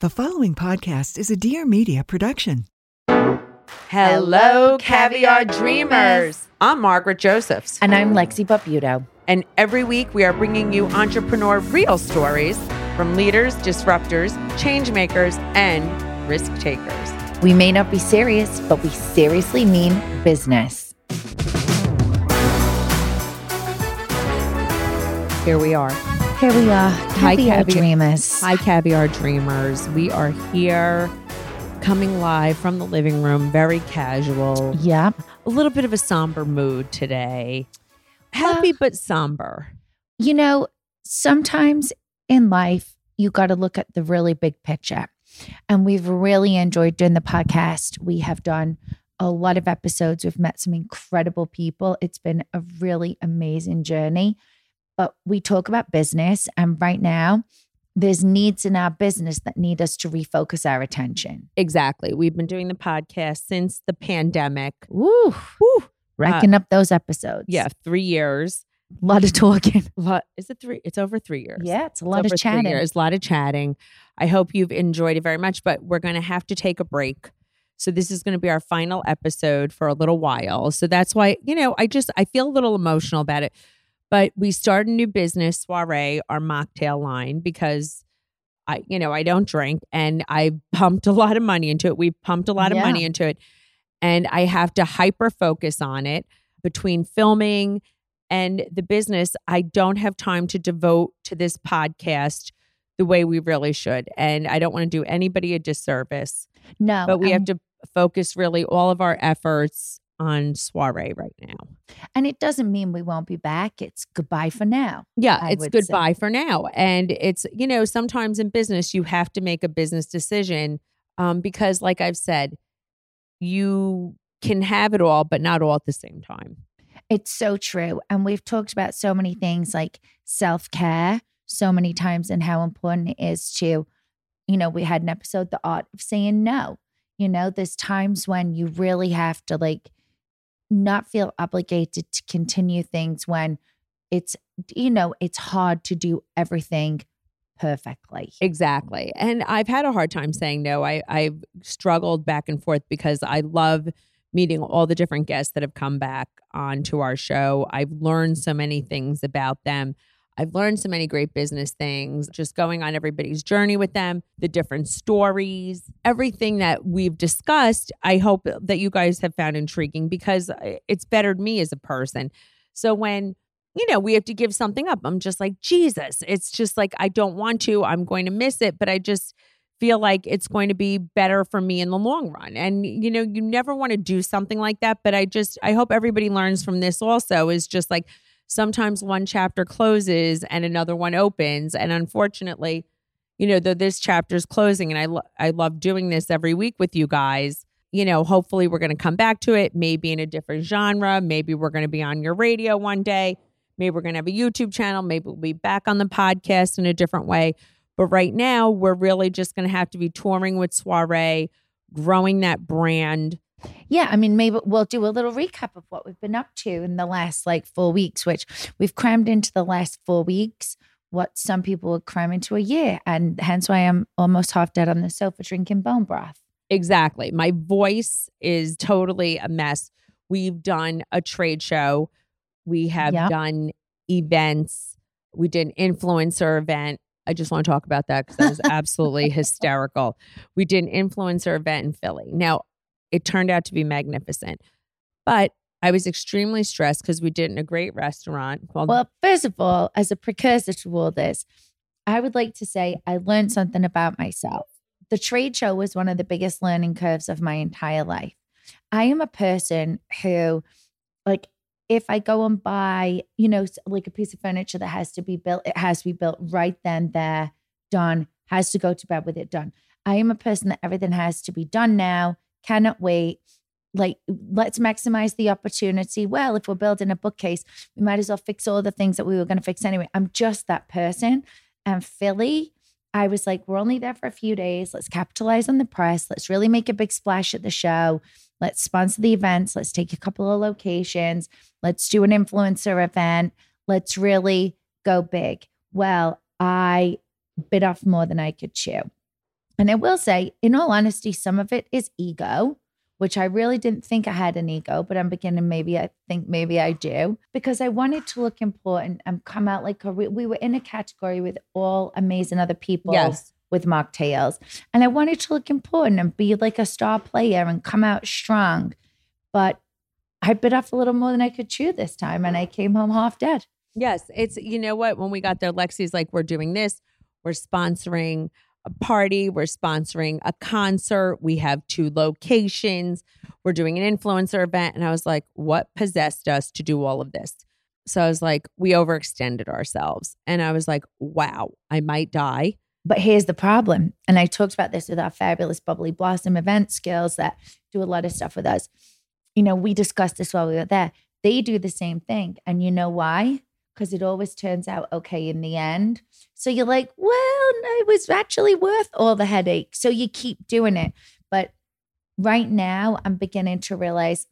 The following podcast is a Dear Media production. Hello, Caviar Dreamers. I'm Margaret Josephs. And I'm Lexi Barbuto. And every week we are bringing you entrepreneur real stories from leaders, disruptors, change makers, and risk takers. We may not be serious, but we seriously mean business. Here we are. Here uh, we are. Hi, Caviar Caviar. Dreamers. Hi, Caviar Dreamers. We are here coming live from the living room, very casual. Yep. A little bit of a somber mood today. Happy but somber. You know, sometimes in life, you got to look at the really big picture. And we've really enjoyed doing the podcast. We have done a lot of episodes. We've met some incredible people. It's been a really amazing journey. But we talk about business. And right now, there's needs in our business that need us to refocus our attention. Exactly. We've been doing the podcast since the pandemic. Woo. Woo. Racking uh, up those episodes. Yeah, three years. A lot of talking. What is it? Three? It's over three years. Yeah, it's a It's lot over of chatting. years, a lot of chatting. I hope you've enjoyed it very much, but we're going to have to take a break. So this is going to be our final episode for a little while. So that's why, you know, I just I feel a little emotional about it. But we started a new business, Soiree, our mocktail line, because I, you know, I don't drink and I pumped a lot of money into it. We pumped a lot of Yeah. money into it. And I have to hyper focus on it between filming and the business. I don't have time to devote to this podcast the way we really should. And I don't want to do anybody a disservice, No, but we have to focus really all of our efforts on soiree right now. And it doesn't mean we won't be back. It's goodbye for now. Yeah, I it's would say. goodbye for now. And it's, you know, sometimes in business, you have to make a business decision um, because, like I've said, you can have it all, but not all at the same time. It's so true. And we've talked about so many things like self care so many times and how important it is to, you know, we had an episode, The Art of Saying No. You know, there's times when you really have to like not feel obligated to continue things when it's, you know, it's hard to do everything perfectly. Exactly. And I've had a hard time saying no. I, I've struggled back and forth because I love meeting all the different guests that have come back onto our show. I've learned so many things about them. I've learned so many great business things, just going on everybody's journey with them, the different stories, everything that we've discussed. I hope that you guys have found intriguing because uh, it's bettered me as a person. So when you know, we have to give something up. I'm just like, Jesus, it's just like, I don't want to. I'm going to miss it, but I just feel like it's going to be better for me in the long run. And, you know, you never want to do something like that. But I just, I hope everybody learns from this also is just like sometimes one chapter closes and another one opens. And unfortunately, you know, though this chapter's closing and I, lo- I love doing this every week with you guys. You know, hopefully we're going to come back to it, maybe in a different genre. Maybe we're going to be on your radio one day. Maybe we're going to have a YouTube channel. Maybe we'll be back on the podcast in a different way. But right now, we're really just going to have to be touring with Soiree, growing that brand. Yeah, I mean, maybe we'll do a little recap of what we've been up to in the last like four weeks, which we've crammed into the last four weeks what some people would cram into a year. And hence why I'm almost half dead on the sofa drinking bone broth. Exactly. My voice is totally a mess. We've done a trade show, we have Yep. done events, we did an influencer event, I just want to talk about that because that was absolutely hysterical. We did an influencer event in Philly. Now, it turned out to be magnificent, but I was extremely stressed because we did in a great restaurant. Called- Well, first of all, as a precursor to all this, I would like to say I learned something about myself. The trade show was one of the biggest learning curves of my entire life. I am a person who, like, if I go and buy, you know, like a piece of furniture that has to be built, it has to be built right then, there, done, has to go to bed with it done. I am a person that everything has to be done now, cannot wait. Like, let's maximize the opportunity. Well, if we're building a bookcase, we might as well fix all the things that we were going to fix anyway. I'm just that person. And Philly, I was like, we're only there for a few days. Let's capitalize on the press. Let's really make a big splash at the show. Let's sponsor the events. Let's take a couple of locations. Let's do an influencer event. Let's really go big. Well, I bit off more than I could chew. And I will say, in all honesty, some of it is ego, which I really didn't think I had an ego, but I'm beginning maybe I think maybe I do because I wanted to look important and come out like a we were in a category with all amazing other people yes. with mocktails. And I wanted to look important and be like a star player and come out strong. But I bit off a little more than I could chew this time and I came home half dead. Yes, it's you know what when we got there Lexi's like we're doing this, we're sponsoring a party, we're sponsoring a concert, we have two locations, we're doing an influencer event and I was like what possessed us to do all of this? So I was like we overextended ourselves and I was like wow, I might die. But here's the problem. And I talked about this with our fabulous Bubbly Blossom event skills that do a lot of stuff with us. You know, we discussed this while we were there. They do the same thing. And you know why? Because it always turns out okay in the end. So you're like, well, it was actually worth all the headache. So you keep doing it. But right now, I'm beginning to realize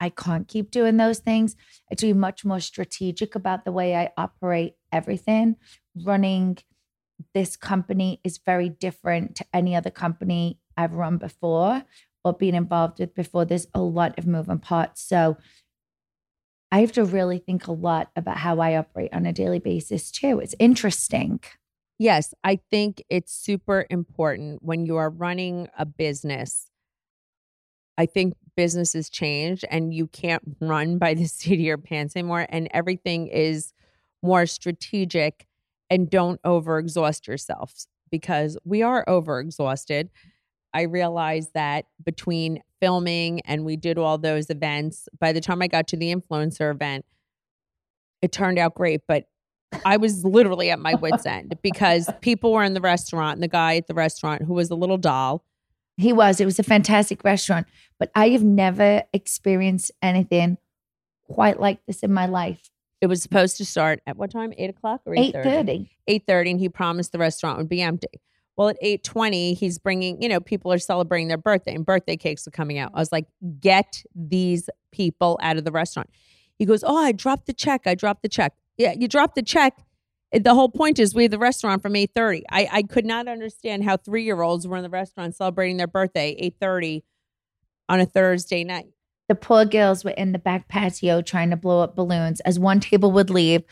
I can't keep doing those things. I be much more strategic about the way I operate everything. Running this company is very different to any other company I've run before or been involved with before. There's a lot of moving parts. So I have to really think a lot about how I operate on a daily basis too. It's interesting. Yes, I think it's super important when you are running a business. I think businesses change and you can't run by the seat of your pants anymore. And everything is more strategic and don't overexhaust yourself because we are overexhausted. I realized that between filming and we did all those events, by the time I got to the influencer event, it turned out great. But I was literally at my wits' end because people were in the restaurant and the guy at the restaurant who was a little doll. He was. It was a fantastic restaurant, but I have never experienced anything quite like this in my life. It was supposed to start at what time? Eight o'clock or eight Eight thirty. Eight thirty, and he promised the restaurant would be empty. Well, at eight twenty, he's bringing. You know, people are celebrating their birthday, and birthday cakes are coming out. I was like, "Get these people out of the restaurant." He goes, "Oh, I dropped the check. I dropped the check. Yeah, you dropped the check." The whole point is we have the restaurant from eight thirty. I I could not understand how three year olds were in the restaurant celebrating their birthday eight thirty on a Thursday night. The poor girls were in the back patio trying to blow up balloons. As one table would leave,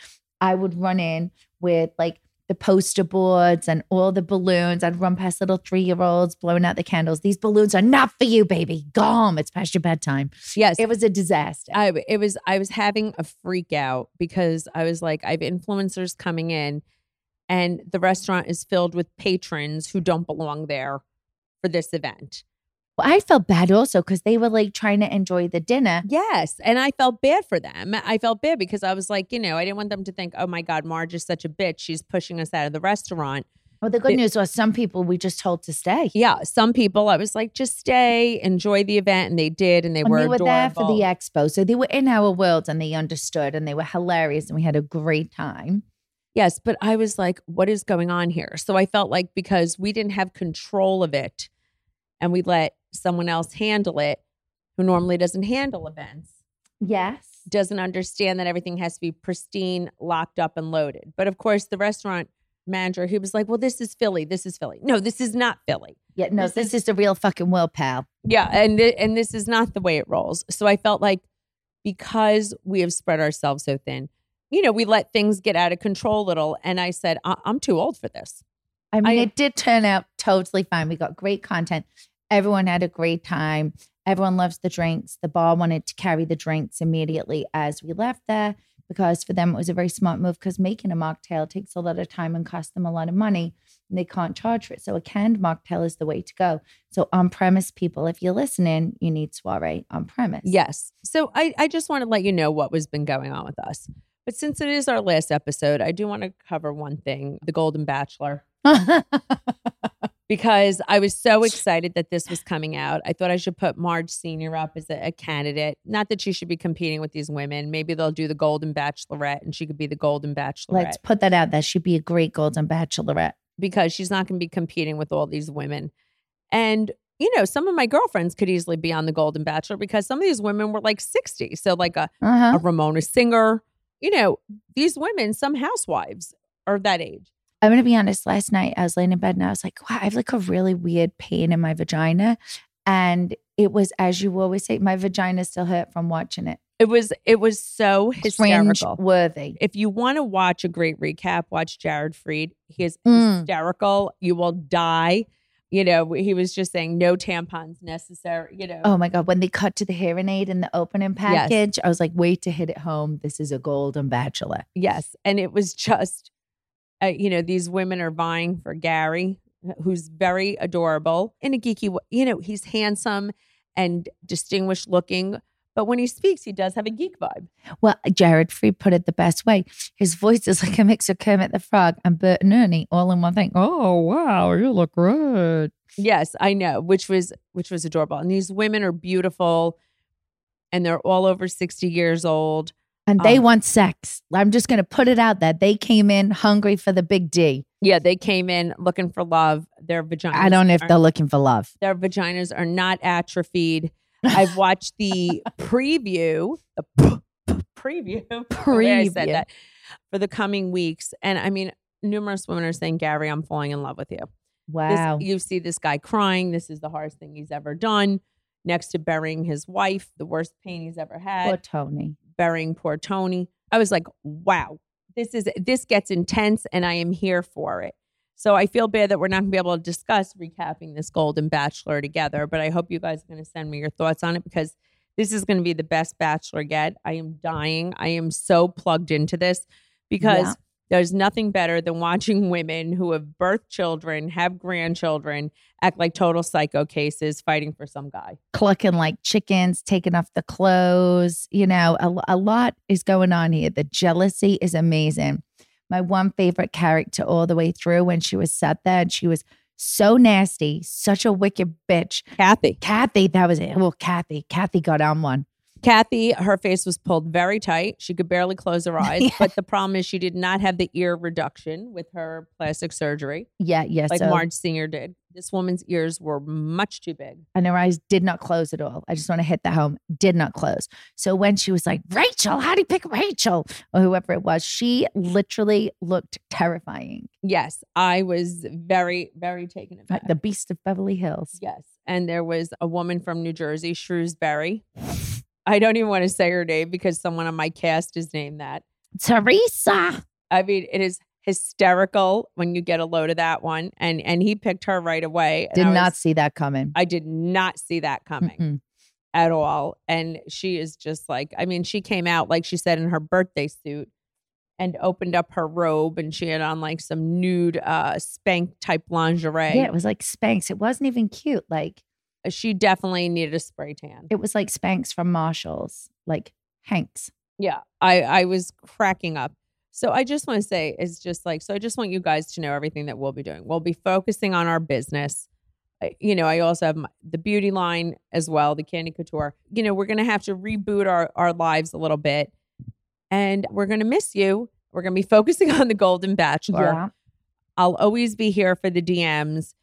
I would run in with like the poster boards and all the balloons. I'd run past little three year olds blowing out the candles. These balloons are not for you, baby. Go home. It's past your bedtime. Yes, It was a disaster. I it was I was having a freak out because I was like I have influencers coming in and the restaurant is filled with patrons who don't belong there for this event. Well, I felt bad also because they were like trying to enjoy the dinner. Yes, and I felt bad for them. I felt bad because I was like, you know, I didn't want them to think, "Oh my god, Marge is such a bitch. She's pushing us out of the restaurant." Well, the good news was some people we just told to stay. Yeah, some people I was like, "Just stay, enjoy the event," and they did and they And were they were there for the expo. So they were in our world and they understood and they were hilarious and we had a great time. Yes, but I was like, what is going on here? So I felt like because we didn't have control of it and we let someone else handle it who normally doesn't handle events, Yes. doesn't understand that everything has to be pristine, locked up, and loaded. But of course, the restaurant manager, he was like, well, this is Philly. This is Philly. No, this is not Philly. Yeah, no, This this, is- is, the real fucking world, pal. Yeah, and thi- and this is not the way it rolls. So I felt like because we have spread ourselves so thin, you know, we let things get out of control a little. And I said, I- I'm too old for this. I mean, I- it did turn out totally fine. We got great content. Everyone had a great time. Everyone loves the drinks. The bar wanted to carry the drinks immediately as we left there because for them it was a very smart move because making a mocktail takes a lot of time and costs them a lot of money and they can't charge for it. So a canned mocktail is the way to go. So on premise people, if you're listening, you need soiree on premise. Yes. So I, I just want to let you know what was been going on with us. But since it is our last episode, I do want to cover one thing the Golden Bachelor. because I was so excited that this was coming out. I thought I should put Marge Senior up as a, a candidate. Not that she should be competing with these women. Maybe they'll do the Golden Bachelorette, and she could be the Golden Bachelorette Let's put that out. That should be a great golden bachelorette. because she's not going to be competing with all these women. And you know, some of my girlfriends could easily be on the Golden Bachelor because some of these women were like sixty. So like a, Uh-huh. a Ramona Singer. You know, these women, some housewives are that age. I'm gonna be honest. Last night I was laying in bed and I was like, wow, I have like a really weird pain in my vagina. And it was, as you always say, my vagina still hurt from watching it. It was it was so hysterical. worthy. If you want to watch a great recap, watch Jared Freid. He is Mm. hysterical. You will die. You know, he was just saying no tampons necessary. You know, Oh my God. When they cut to the hearing aid in the opening package, I was like, wait to hit it home. This is a golden bachelor. Yes. And it was just, uh, you know, these women are vying for Gary, who's very adorable in a geeky way. You know, he's handsome and distinguished looking. But when he speaks, he does have a geek vibe. Well, Jared Freid put it the best way. His voice is like a mix of Kermit the Frog and Bert and Ernie all in one thing. Oh, wow. You look good. Yes, I know, which was which was adorable. And these women are beautiful and they're all over 60 years old. And they Um, want sex. I'm just going to put it out that They came in hungry for the big D. Yeah, they came in looking for love. Their vaginas I don't know if they're looking for love. their vaginas are not atrophied. I've watched the preview, the p- p- preview, way I said that for the coming weeks, and I mean, numerous women are saying, "Gary, I'm falling in love with you." This- Wow. you see this guy crying. This is the hardest thing he's ever done. Next to burying his wife, the worst pain he's ever had. Poor Tony. Burying poor Tony. I was like, wow, this is this gets intense and I am here for it. So I feel bad that we're not gonna be able to discuss recapping this Golden Bachelor together, but I hope you guys are gonna send me your thoughts on it because this is gonna be the best bachelor yet. I am dying. I am so plugged into this because Yeah. There's nothing better than watching women who have birthed children, have grandchildren, act like total psycho cases fighting for some guy. Clucking like chickens, taking off the clothes. You know, a, a lot is going on here. The jealousy is amazing. My one favorite character all the way through when she was sat there and she was so nasty, such a wicked bitch. Kathy. Kathy, that was it. Well, Kathy, Kathy got on one. Kathy, her face was pulled very tight. She could barely close her eyes. Yeah. But the problem is she did not have the ear reduction with her plastic surgery Yeah, yes. like so, Marge Singer did. This woman's ears were much too big. and her eyes did not close at all. I just want to hit the home, did not close. So when she was like, Rachel, how do you pick Rachel? Or whoever it was, she literally looked terrifying. Yes, I was very, very taken Like aback. the beast of Beverly Hills. yes. And there was a woman from New Jersey, Shrewsbury. I don't even want to say her name because someone on my cast is named that. Teresa. I mean, it is hysterical when you get a load of that one. And and he picked her right away. Did I not was- see that coming. I did not see that coming. Mm-mm. at all. And she is just like, I mean, she came out, like she said, in her birthday suit and opened up her robe and she had on like some nude uh spank type lingerie. Yeah, it was like Spanx. It wasn't even cute. Like Uh, she definitely needed a spray tan. it was like Spanx from Marshalls, like Hanks. Yeah. I I was cracking up. So I just want to say it's just like so I just want you guys to know everything that we'll be doing. We'll be focusing on our business. I- You know, I also have my, the beauty line as well, the Candy Couture. You know, we're going to have to reboot our our lives a little bit. And we're going to miss you. We're going to be focusing on the Golden Bachelor. Yeah. I'll always be here for the DMs.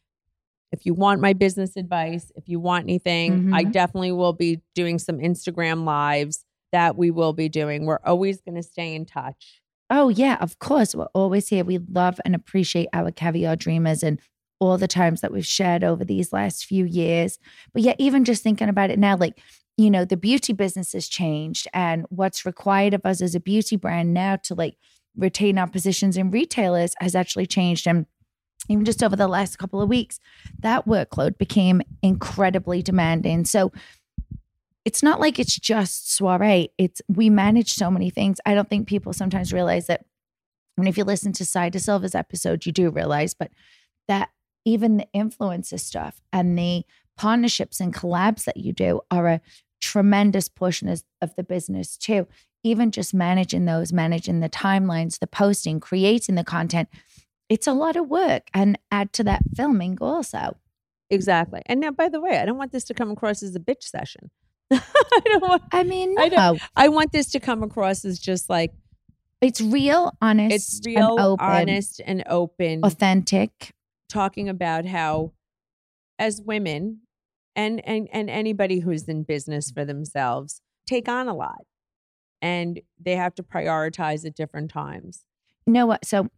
If you want my business advice, if you want anything, I Mhm. definitely will be doing some Instagram lives that we will be doing. We're always going to stay in touch. Oh, yeah, of course. We're always here. We love and appreciate our caviar dreamers and all the times that we've shared over these last few years. But yeah, even just thinking about it now, like you know, the beauty business has changed and what's required of us as a beauty brand now to like retain our positions in retailers has actually changed. And even just over the last couple of weeks, that workload became incredibly demanding. So it's not like it's just soiree. It's we manage so many things. I don't think people sometimes realize that. And if you listen to Side to Silva's episode, you do realize, but that even the influencer stuff and the partnerships and collabs that you do are a tremendous portion of, of the business too. Even just managing those, managing the timelines, the posting, creating the content, it's a lot of work. And add to that filming also. Exactly. And now, by the way, I don't want this to come across as a bitch session. I don't want. I mean, no. I don't- I want this to come across as just like it's real, honest, it's real, and open, honest, and open. authentic. talking about how as women and and and anybody who's in business for themselves take on a lot and they have to prioritize at different times You know what? So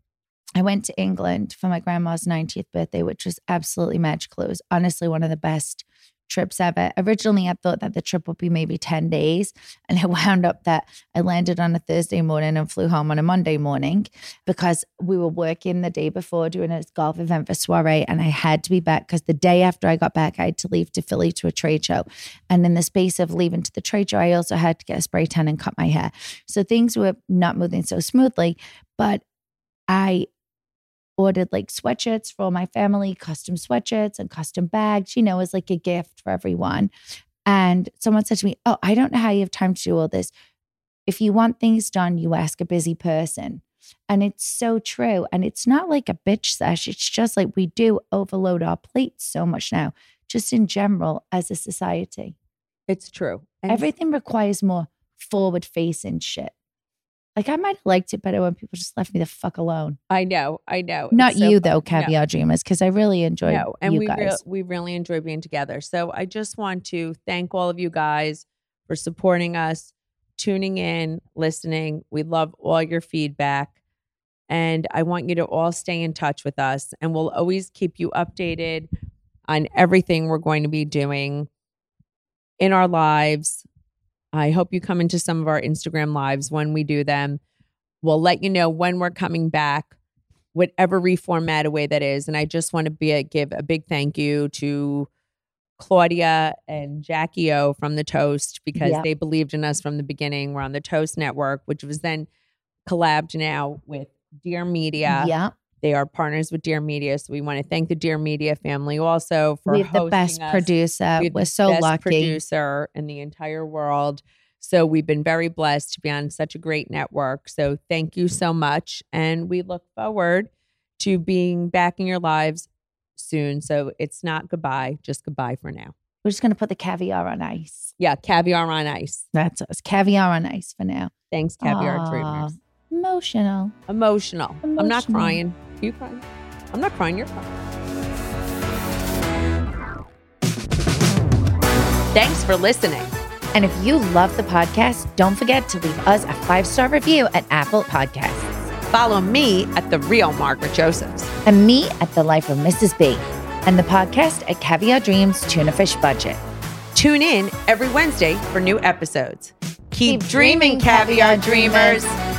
I went to England for my grandma's 90th birthday, which was absolutely magical. It was honestly one of the best trips ever. Originally, I thought that the trip would be maybe 10 days, and it wound up that I landed on a Thursday morning and flew home on a Monday morning because we were working the day before doing a golf event for soiree, and I had to be back because the day after I got back, I had to leave to Philly to a trade show. And in the space of leaving to the trade show, I also had to get a spray tan and cut my hair. So things were not moving so smoothly, but I ordered like sweatshirts for all my family, custom sweatshirts and custom bags, you know, as like a gift for everyone. And someone said to me, Oh, I don't know how you have time to do all this. If you want things done, you ask a busy person. And it's so true. And it's not like a bitch sesh. It's just like we do overload our plates so much now, just in general as a society. it's true and Everything requires more forward facing shit. Like I might have liked it better when people just left me the fuck alone. i know i know Not It's you fun- though, no, Dreamers, because I really enjoy. no and you we guys. real we really enjoy being together so i just want to thank all of you guys for supporting us tuning in listening we love all your feedback and I want you to all stay in touch with us, and we'll always keep you updated on everything we're going to be doing in our lives. I hope you come into some of our Instagram lives when we do them. We'll let you know when we're coming back, whatever reformatted way that is. And I just want to be a, give a big thank you to Claudia and Jackie O from the Toast because Yeah. they believed in us from the beginning. We're on the Toast Network, which was then collabed now with Dear Media. yeah, They are partners with Dear Media. So we want to thank the Dear Media family also for we the best us. producer. We the so best lucky. producer in the entire world. So we've been very blessed to be on such a great network. So thank you so much. And we look forward to being back in your lives soon. So it's not goodbye, just goodbye for now. We're just gonna put the caviar on ice. Yeah, caviar on ice. That's us. Caviar on ice for now. Thanks, caviar Aw. dreamers. Emotional. Emotional. I'm not crying. You crying? I'm not crying. You're crying. Thanks for listening. And if you love the podcast, don't forget to leave us a five star review at Apple Podcasts. Follow me at the real Margaret Josephs. And me at The Life of Mrs. B. And the podcast at Caviar Dreams Tuna Fish Budget. Tune in every Wednesday for new episodes. Keep, Keep dreaming, dreaming, caviar dreamers. dreamers.